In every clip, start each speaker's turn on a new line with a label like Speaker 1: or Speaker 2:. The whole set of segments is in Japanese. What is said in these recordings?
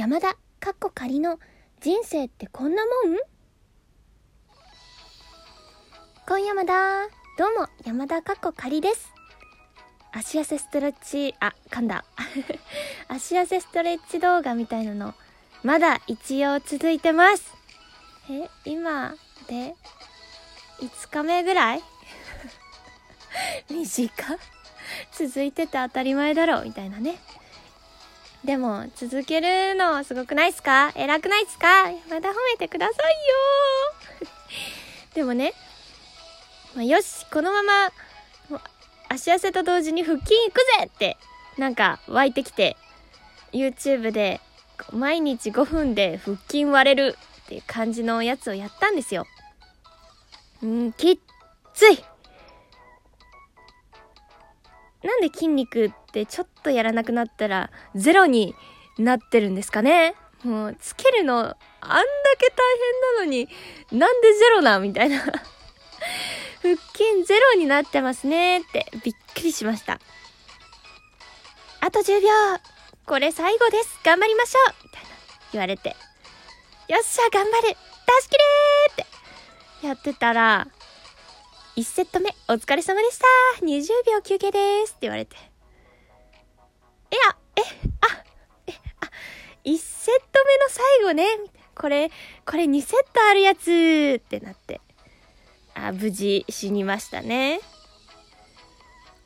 Speaker 1: 山田かっこ仮の人生ってこんなもん？今夜まだどうも山田かっこ仮です。足痩せストレッチあ噛んだ。足痩せストレッチ動画みたいなのまだ一応続いてます。え今で5日目ぐらい？短続いてて当たり前だろうみたいなね。でも続けるのすごくないっすか？偉くないっすか？まだ褒めてくださいよ。でもね、まあ、よしこのまま足痩せと同時に腹筋いくぜってなんか湧いてきて YouTube で毎日5分で腹筋割れるっていう感じのやつをやったんですよ。うんきっつい。なんで筋肉ってちょっとやらなくなったらゼロになってるんですかね？もうつけるのあんだけ大変なのになんでゼロな？みたいな。腹筋ゼロになってますねってびっくりしました。あと10秒。これ最後です。頑張りましょう。みたいな言われて。よっしゃ頑張る。出し切れって。やってたら1セット目お疲れ様でした !20 秒休憩ですって言われて。いや、え、あ、え、あ、1セット目の最後ね。これ、これ2セットあるやつってなって。あ、無事死にましたね。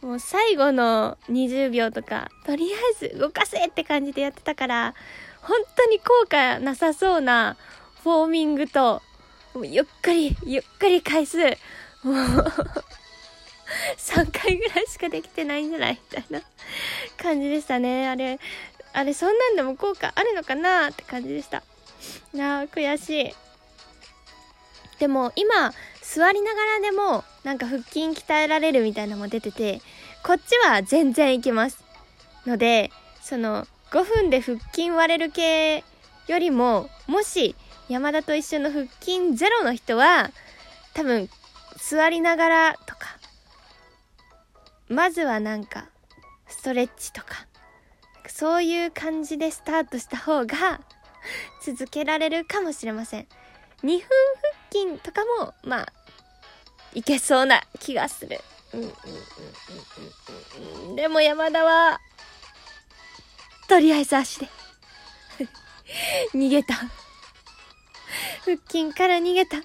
Speaker 1: もう最後の20秒とか、とりあえず動かせって感じでやってたから、本当に効果なさそうなフォーミングと、ゆっくり、ゆっくり回数、もう 3回ぐらいしかできてないんじゃないみたいな感じでしたね。あれ、あれ、そんなんでも効果あるのかなって感じでした。なあ、悔しい。でも今、座りながらでも、なんか腹筋鍛えられるみたいなのも出てて、こっちは全然いけます。ので、その、5分で腹筋割れる系よりも、もし、山田と一緒の腹筋ゼロの人は、多分座りながらとか、まずはなんか、ストレッチとか、そういう感じでスタートした方が続けられるかもしれません。2分腹筋とかも、まあ、いけそうな気がする。うん、でも山田は、とりあえず足で 逃げた腹筋から逃げた。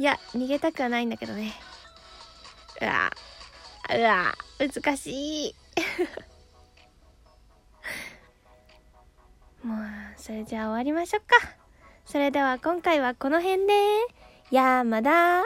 Speaker 1: いや、逃げたくはないんだけどね。うわうわ難しい。もう、それじゃあ終わりましょうか。それでは今回はこの辺で、やまだ